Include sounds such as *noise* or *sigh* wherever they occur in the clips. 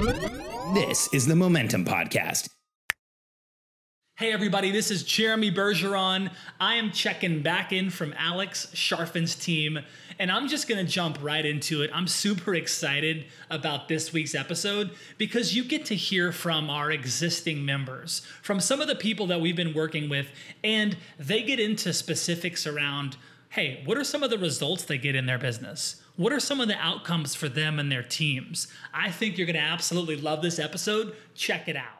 This is the Momentum Podcast. Hey, everybody, this is Jeremy Bergeron. I am checking back in from Alex Charfen's team, and I'm just gonna jump right into it. I'm super excited about this week's episode because you get to hear from our existing members, from some of the people that we've been working with, and they get into specifics around hey, what are some of the results they get in their business? What are some of the outcomes for them and their teams? I think you're gonna absolutely love this episode. Check it out.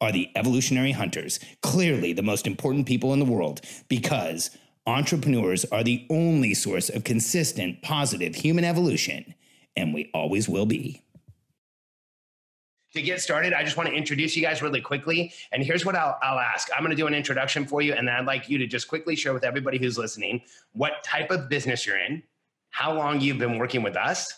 are the evolutionary hunters, clearly the most important people in the world, because entrepreneurs are the only source of consistent, positive human evolution, and we always will be. To get started, I just want to introduce you guys really quickly. And here's what I'll, I'll ask I'm going to do an introduction for you, and then I'd like you to just quickly share with everybody who's listening what type of business you're in, how long you've been working with us,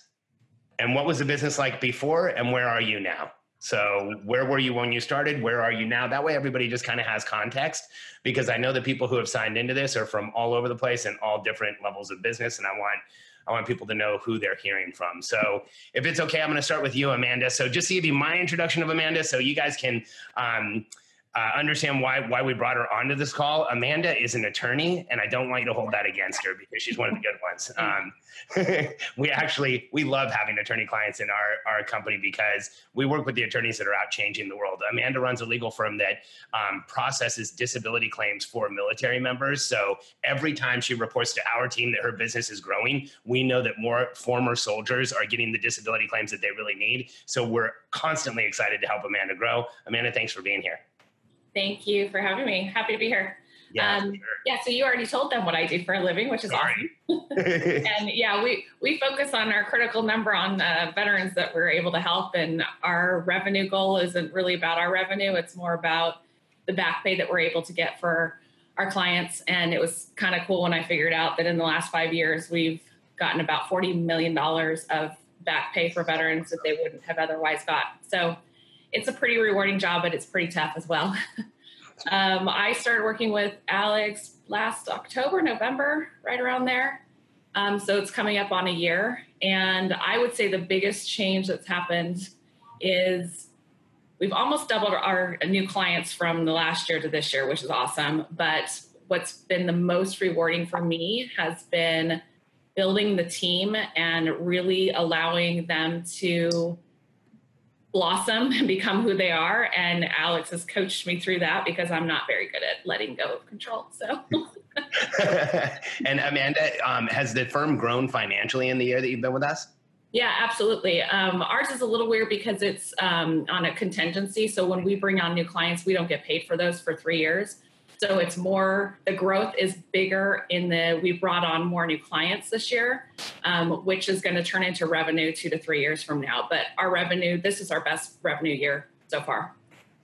and what was the business like before, and where are you now? So, where were you when you started? Where are you now? That way, everybody just kind of has context because I know the people who have signed into this are from all over the place and all different levels of business. And I want I want people to know who they're hearing from. So, if it's okay, I'm going to start with you, Amanda. So, just to give you my introduction of Amanda, so you guys can um, uh, understand why why we brought her onto this call. Amanda is an attorney, and I don't want you to hold that against her because she's one of the good ones. *laughs* Um, *laughs* we actually we love having attorney clients in our our company because we work with the attorneys that are out changing the world. Amanda runs a legal firm that um, processes disability claims for military members. So every time she reports to our team that her business is growing, we know that more former soldiers are getting the disability claims that they really need. So we're constantly excited to help Amanda grow. Amanda, thanks for being here. Thank you for having me. Happy to be here. Yeah, um, sure. yeah. So you already told them what I do for a living, which is Sorry. awesome. *laughs* and yeah, we we focus on our critical number on uh, veterans that we're able to help, and our revenue goal isn't really about our revenue; it's more about the back pay that we're able to get for our clients. And it was kind of cool when I figured out that in the last five years we've gotten about forty million dollars of back pay for veterans that they wouldn't have otherwise got. So it's a pretty rewarding job, but it's pretty tough as well. *laughs* um, I started working with Alex last October, November, right around there. Um, so it's coming up on a year. And I would say the biggest change that's happened is we've almost doubled our new clients from the last year to this year, which is awesome. But what's been the most rewarding for me has been building the team and really allowing them to blossom and become who they are. And Alex has coached me through that because I'm not very good at letting go of control. So. *laughs* and Amanda, um, has the firm grown financially in the year that you've been with us? Yeah, absolutely. Um, ours is a little weird because it's um, on a contingency. So when we bring on new clients, we don't get paid for those for three years. So it's more, the growth is bigger in the, we brought on more new clients this year, um, which is going to turn into revenue two to three years from now. But our revenue, this is our best revenue year so far.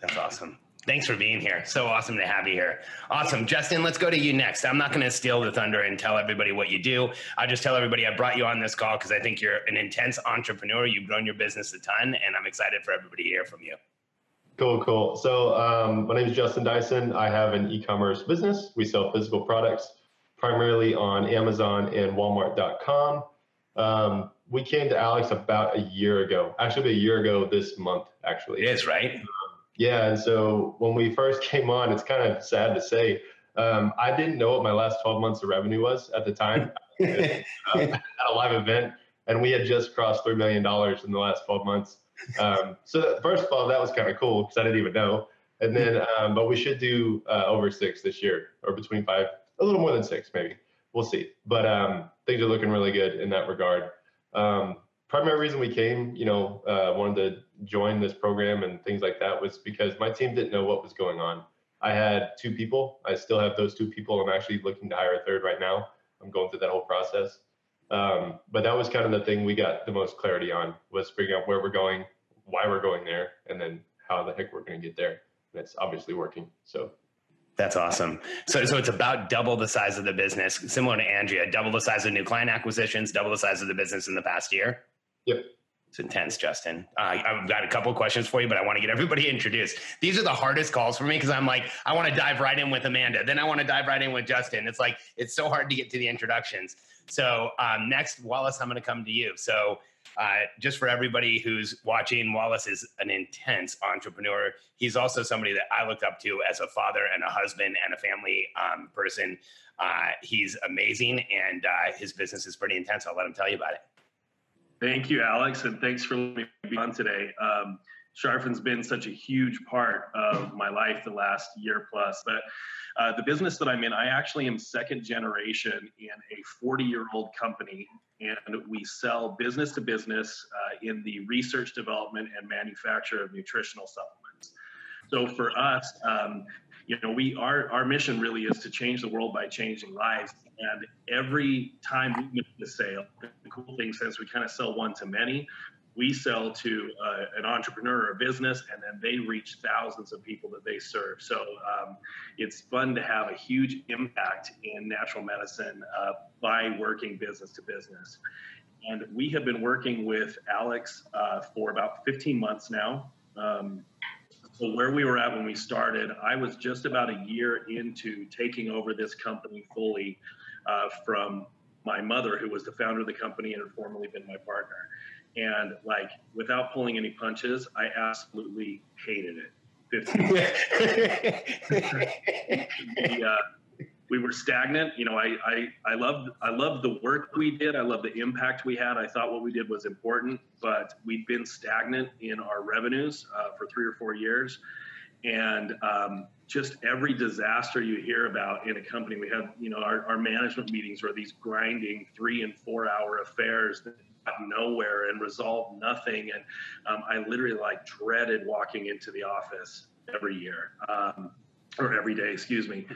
That's awesome. Thanks for being here. So awesome to have you here. Awesome. Justin, let's go to you next. I'm not going to steal the thunder and tell everybody what you do. I'll just tell everybody I brought you on this call because I think you're an intense entrepreneur. You've grown your business a ton, and I'm excited for everybody to hear from you. Cool, cool. So um, my name is Justin Dyson. I have an e-commerce business. We sell physical products primarily on Amazon and Walmart.com. Um, we came to Alex about a year ago, actually a year ago this month, actually. It is, right? Um, yeah. And so when we first *laughs* came on, it's kind of sad to say, um, I didn't know what my last 12 months of revenue was at the time. *laughs* *laughs* at a live event, and we had just crossed $3 million in the last 12 months. Um, so that, first of all, that was kind of cool because I didn't even know. And then, um, but we should do uh, over six this year, or between five, a little more than six, maybe. We'll see. But um, things are looking really good in that regard. Um, primary reason we came, you know, uh, wanted to join this program and things like that was because my team didn't know what was going on. I had two people. I still have those two people. I'm actually looking to hire a third right now. I'm going through that whole process. Um, but that was kind of the thing we got the most clarity on was figuring out where we're going, why we're going there, and then how the heck we're going to get there. And it's obviously working. So that's awesome. So, so it's about double the size of the business, similar to Andrea, double the size of new client acquisitions, double the size of the business in the past year. Yep. It's intense, Justin. Uh, I've got a couple questions for you, but I want to get everybody *laughs* introduced. These are the hardest calls for me because I'm like, I want to dive right in with Amanda. Then I want to dive right in with Justin. It's like, it's so hard to get to the introductions. So, um, next, Wallace, I'm going to come to you. So, uh, just for everybody who's watching, Wallace is an intense entrepreneur. He's also somebody that I looked up to as a father and a husband and a family um, person. Uh, he's amazing, and uh, his business is pretty intense. I'll let him tell you about it. Thank you, Alex, and thanks for letting me be on today. Um, Charfen's been such a huge part of my life the last year plus. But uh, the business that I'm in, I actually am second generation in a 40 year old company, and we sell business to business uh, in the research, development, and manufacture of nutritional supplements. So for us, um, you know, we our our mission really is to change the world by changing lives. And every time we make a sale, the cool thing since we kind of sell one to many, we sell to uh, an entrepreneur or a business, and then they reach thousands of people that they serve. So um, it's fun to have a huge impact in natural medicine uh, by working business to business. And we have been working with Alex uh, for about 15 months now. Um, so where we were at when we started, I was just about a year into taking over this company fully uh, from my mother, who was the founder of the company and had formerly been my partner. And like, without pulling any punches, I absolutely hated it. we, uh, we were stagnant. You know, I, I, I loved, I loved the work we did. I loved the impact we had. I thought what we did was important, but we'd been stagnant in our revenues uh, for three or four years. And um, just every disaster you hear about in a company, we had, you know, our, our management meetings were these grinding three and four hour affairs that nowhere and resolved nothing. And um, I literally like dreaded walking into the office every year. Um, or every day, excuse me.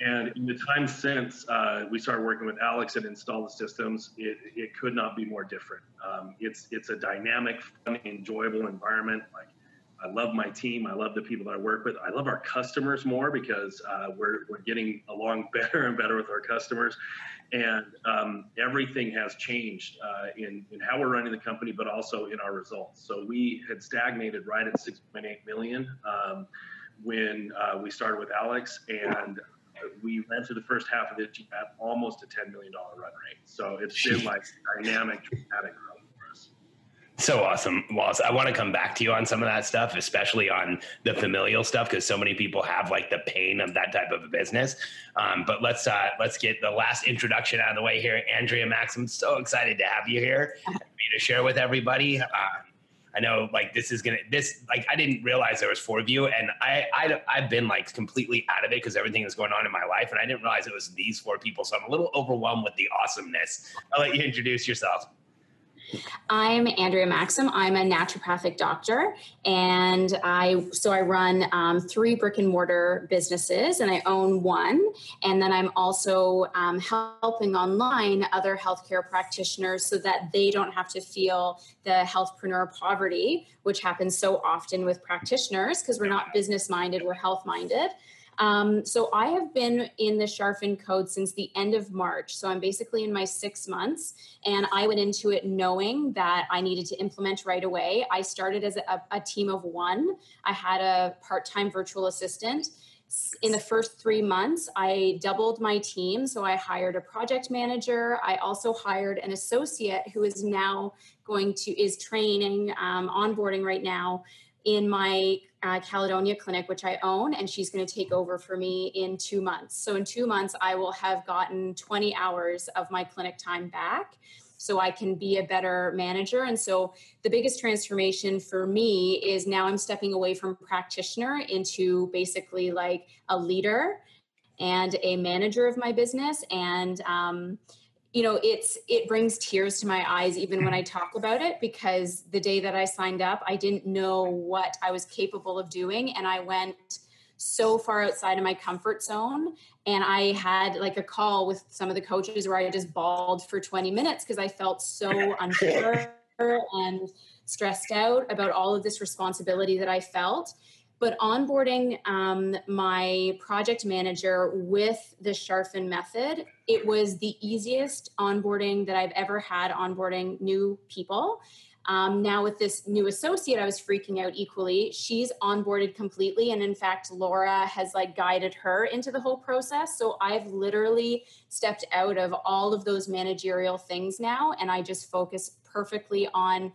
And in the time since uh, we started working with Alex and install the systems, it, it could not be more different. Um, it's it's a dynamic, fun, enjoyable environment. Like I love my team. I love the people that I work with. I love our customers more because uh, we're, we're getting along *laughs* better and better with our customers. And um, everything has changed uh, in, in how we're running the company, but also in our results. So we had stagnated right at 6.8 million um, when uh, we started with Alex. And we ran through the first half of this at almost a $10 million run rate. So it's been like dynamic, dramatic growth. So awesome, Wallace. I want to come back to you on some of that stuff, especially on the familial stuff, because so many people have like the pain of that type of a business. Um, but let's uh, let's get the last introduction out of the way here. Andrea Max, I'm so excited to have you here *laughs* for you to share with everybody. Um, I know like this is gonna this like I didn't realize there was four of you, and I, I I've been like completely out of it because everything is going on in my life, and I didn't realize it was these four people. So I'm a little overwhelmed with the awesomeness. I'll let you introduce yourself. I'm Andrea Maxim. I'm a naturopathic doctor, and I so I run um, three brick and mortar businesses, and I own one. And then I'm also um, helping online other healthcare practitioners so that they don't have to feel the healthpreneur poverty, which happens so often with practitioners because we're not business minded, we're health minded. Um, so I have been in the Charfen code since the end of March. So I'm basically in my six months, and I went into it knowing that I needed to implement right away. I started as a, a team of one. I had a part-time virtual assistant. In the first three months, I doubled my team. So I hired a project manager. I also hired an associate who is now going to is training, um, onboarding right now in my uh, Caledonia clinic, which I own, and she's going to take over for me in two months. So, in two months, I will have gotten 20 hours of my clinic time back. so I can be a better manager. And so the biggest transformation for me is now I'm stepping away from practitioner into basically like a leader and a manager of my business. And, um, you know it's it brings tears to my eyes even when i mm-hmm. talk about it because the day that i signed up i didn't know what i was capable of doing and i went so far outside of my comfort zone and i had like a call with some of the coaches where i just bawled for 20 minutes because i felt so *laughs* unsure and stressed out about all of this responsibility that i felt but onboarding um, my project manager with the Charfen method, it was the easiest onboarding that I've ever had onboarding new people. Um, now with this new associate, I was freaking out equally. She's onboarded completely, and in fact, Laura has like guided her into the whole process. So I've literally stepped out of all of those managerial things now, and I just focus perfectly on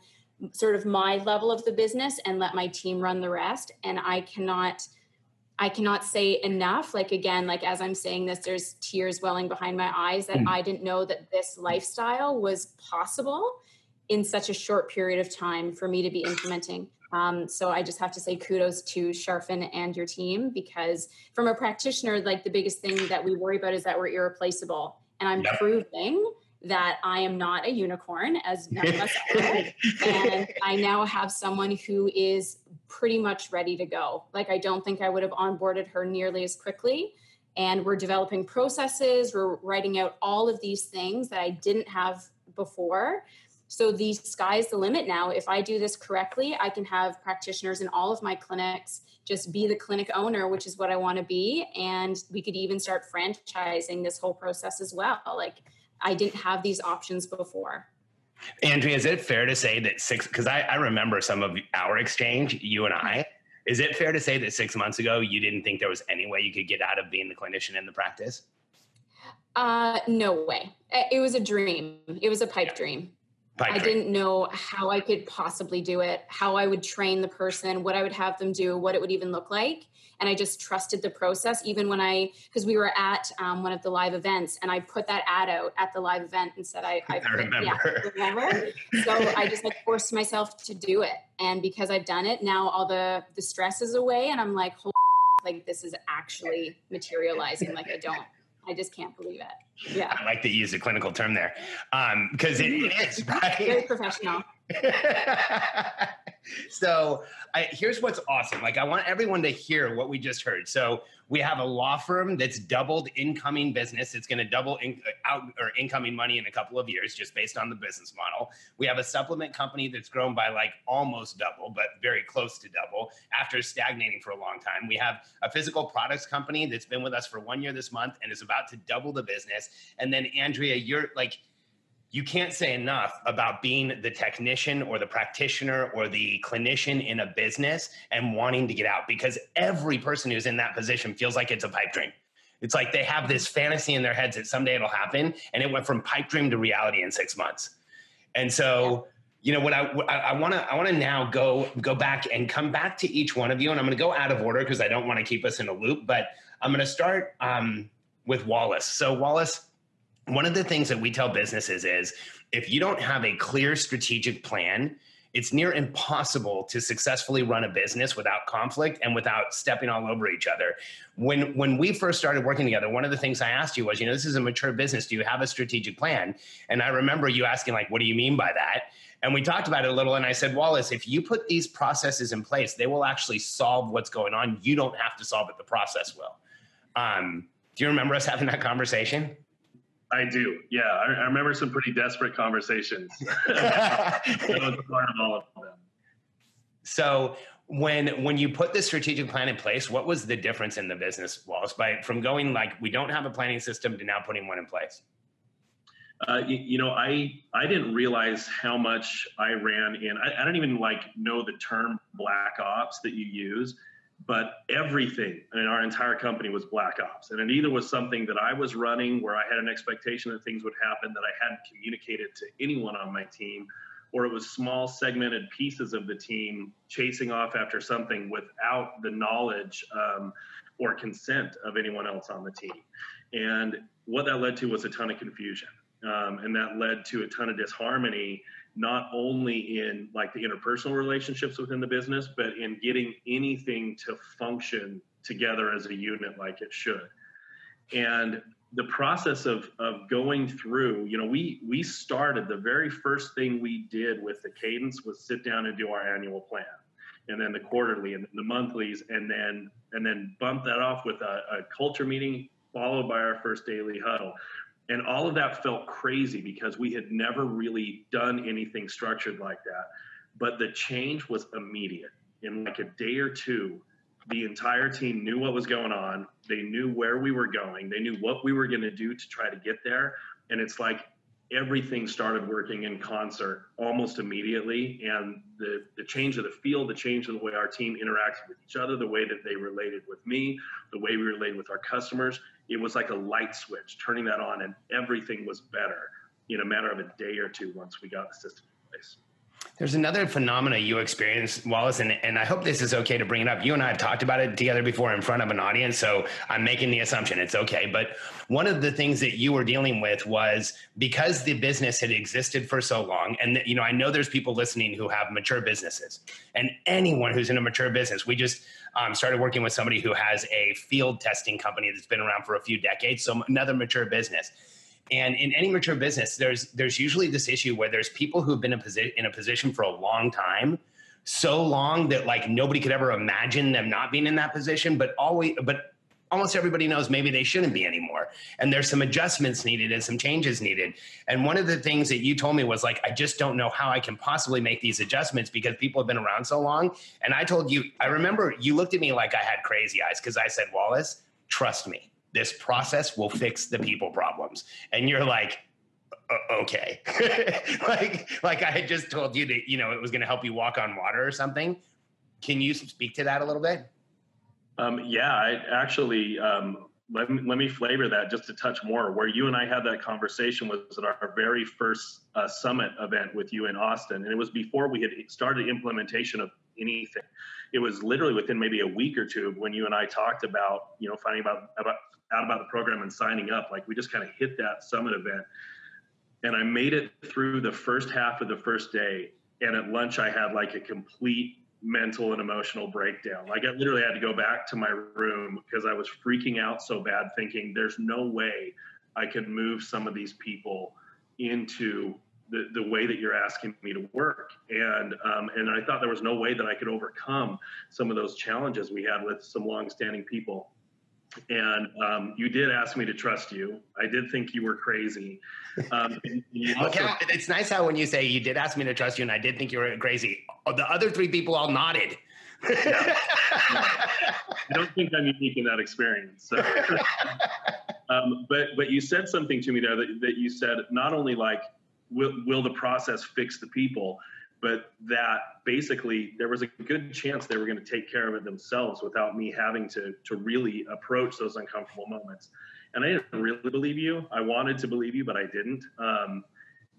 sort of my level of the business and let my team run the rest and i cannot i cannot say enough like again like as i'm saying this there's tears welling behind my eyes that mm. i didn't know that this lifestyle was possible in such a short period of time for me to be implementing um, so i just have to say kudos to Charfen and your team because from a practitioner like the biggest thing that we worry about is that we're irreplaceable and i'm yep. proving that I am not a unicorn, as none of us *laughs* are. and I now have someone who is pretty much ready to go. Like, I don't think I would have onboarded her nearly as quickly. And we're developing processes, we're writing out all of these things that I didn't have before. So the sky's the limit now. If I do this correctly, I can have practitioners in all of my clinics just be the clinic owner, which is what I want to be. And we could even start franchising this whole process as well. Like I didn't have these options before. Andrea, is it fair to say that six, because I, I remember some of our exchange, you and I, is it fair to say that six months ago you didn't think there was any way you could get out of being the clinician in the practice? Uh, no way. It was a dream. It was a pipe yeah. dream. Pipe I dream. didn't know how I could possibly do it, how I would train the person, what I would have them do, what it would even look like and I just trusted the process. Even when I, because we were at um, one of the live events, and I put that ad out at the live event and said, "I, I, *laughs* I remember." Yeah, remember. so I just like forced myself to do it, and because I've done it, now all the the stress is away, and I'm like, "Holy, like this is actually materializing. Like I don't. I just can't believe it. Yeah. I like that you use a clinical term there. Um, because it, it is, *laughs* right? Very professional. *laughs* so I, here's what's awesome. Like I want everyone to hear what we just heard. So we have a law firm that's doubled incoming business. It's going to double in, uh, out or incoming money in a couple of years, just based on the business model. We have a supplement company that's grown by like almost double, but very close to double after stagnating for a long time. We have a physical products company that's been with us for one year this month and is about to double the business. And then Andrea, you're like you can't say enough about being the technician or the practitioner or the clinician in a business and wanting to get out because every person who's in that position feels like it's a pipe dream. It's like they have this fantasy in their heads that someday it'll happen, and it went from pipe dream to reality in six months. And so, you know, what I I want to I want to now go go back and come back to each one of you, and I'm going to go out of order because I don't want to keep us in a loop. But I'm going to start um, with Wallace. So Wallace, one of the things that we tell businesses is if you don't have a clear strategic plan, it's near impossible to successfully run a business without conflict and without stepping all over each other. When when we first started working together, one of the things I asked you was, you know, this is a mature business. Do you have a strategic plan? And I remember you asking, like, what do you mean by that? And we talked about it a little, and I said, Wallace, if you put these processes in place, they will actually solve what's going on. You don't have to solve it; the process will. Um, do you remember us having that conversation? I do. Yeah, I, I remember some pretty desperate conversations. *laughs* *laughs* that was a part of all of them. So when when you put the strategic plan in place, what was the difference in the business, Wallace, by from going like we don't have a planning system to now putting one in place? Uh, you, you, know, I I didn't realize how much I ran in. I, I don't even like know the term black ops that you use but everything in our entire company was black ops. And it either was something that i was running where i had an expectation that things would happen that i hadn't communicated to anyone on my team or it was small segmented pieces of the team chasing off after something without the knowledge um, or consent of anyone else on the team. And what that led to was a ton of confusion um, and that led to a ton of disharmony not only in like the interpersonal relationships within the business but in getting anything to function together as a unit like it should. And the process of of going through you know we we started the very first thing we did with the cadence was sit down and do our annual plan and then the quarterly and the monthlies and then and then bump that off with a, a culture meeting followed by our first daily huddle and all of that felt crazy because we had never really done anything structured like that but the change was immediate in like a day or two the entire team knew what was going on. They knew where we were going. They knew what we were going to do to try to get there. And it's like everything started working in concert almost immediately. And the, the change of the field, the change of the way our team interacted with each other, the way that they related with me, the way we related with our customers, it was like a light switch, turning that on, and everything was better in a matter of a day or two once we got the system in place. There's another phenomena you experience, Wallace, and, and I hope this is okay to bring it up. You and I have talked about it together before in front of an audience, so I'm making the assumption it's okay. But one of the things that you were dealing with was because the business had existed for so long, and you know, I know there's people listening who have mature businesses, and anyone who's in a mature business, we just um, started working with somebody who has a field testing company that's been around for a few decades, so another mature business and in any mature business, there's there's usually this issue where there's people who've been in, posi- in a position for a long time, so long that like nobody could ever imagine them not being in that position, but always but almost everybody knows maybe they shouldn't be anymore. And there's some adjustments needed and some changes needed. And one of the things that you told me was like, I just don't know how I can possibly make these adjustments because people have been around so long. And I told you, I remember you looked at me like I had crazy eyes because I said, Wallace, trust me this process will fix the people problems. And you're like, okay. *laughs* like, like I had just told you that, you know, it was going to help you walk on water or something. Can you speak to that a little bit? Um, yeah, I actually, um, let me, let me flavor that just a touch more. Where you and I had that conversation was at our very first uh, summit event with you in Austin, and it was before we had started implementation of anything. It was literally within maybe a week or two when you and I talked about, you know, finding about about out about the program and signing up. Like we just kind of hit that summit event. And I made it through the first half of the first day. And at lunch, I had like a complete mental and emotional breakdown. Like I literally had to go back to my room because I was freaking out so bad, thinking there's no way I could move some of these people into the, the way that you're asking me to work. And um, and I thought there was no way that I could overcome some of those challenges we had with some longstanding people and um, you did ask me to trust you. I did think you were crazy. Um, *laughs* also, how, it's nice how when you say you did ask me to trust you, and I did think you were crazy. The other three people all nodded. *laughs* I don't think I'm unique in that experience. So. *laughs* um, but but you said something to me there that, that you said not only like will will the process fix the people, but that basically there was a good chance they were going to take care of it themselves without me having to to really approach those uncomfortable moments. And I didn't really believe you. I wanted to believe you, but I didn't. Um,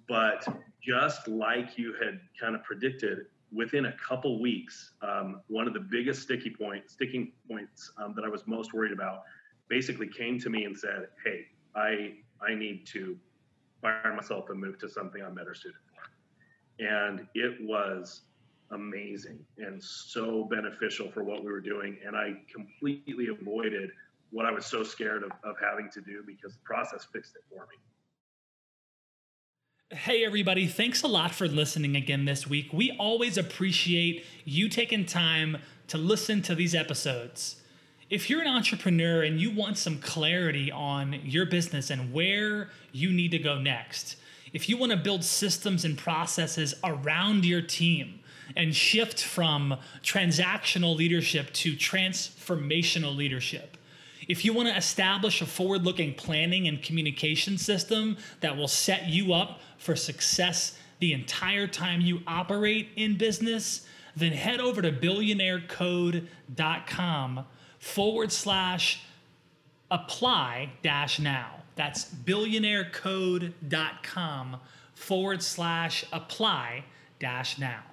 but just like you had kind of predicted, within a couple weeks, um, one of the biggest sticky point, sticking points um, that I was most worried about, basically came to me and said, "Hey, I I need to fire myself and move to something I'm better suited and it was amazing and so beneficial for what we were doing. And I completely avoided what I was so scared of, of having to do because the process fixed it for me. Hey, everybody, thanks a lot for listening again this week. We always appreciate you taking time to listen to these episodes. If you're an entrepreneur and you want some clarity on your business and where you need to go next, if you want to build systems and processes around your team and shift from transactional leadership to transformational leadership, if you want to establish a forward looking planning and communication system that will set you up for success the entire time you operate in business, then head over to billionairecode.com forward slash apply dash now. That's billionairecode.com forward slash apply dash now.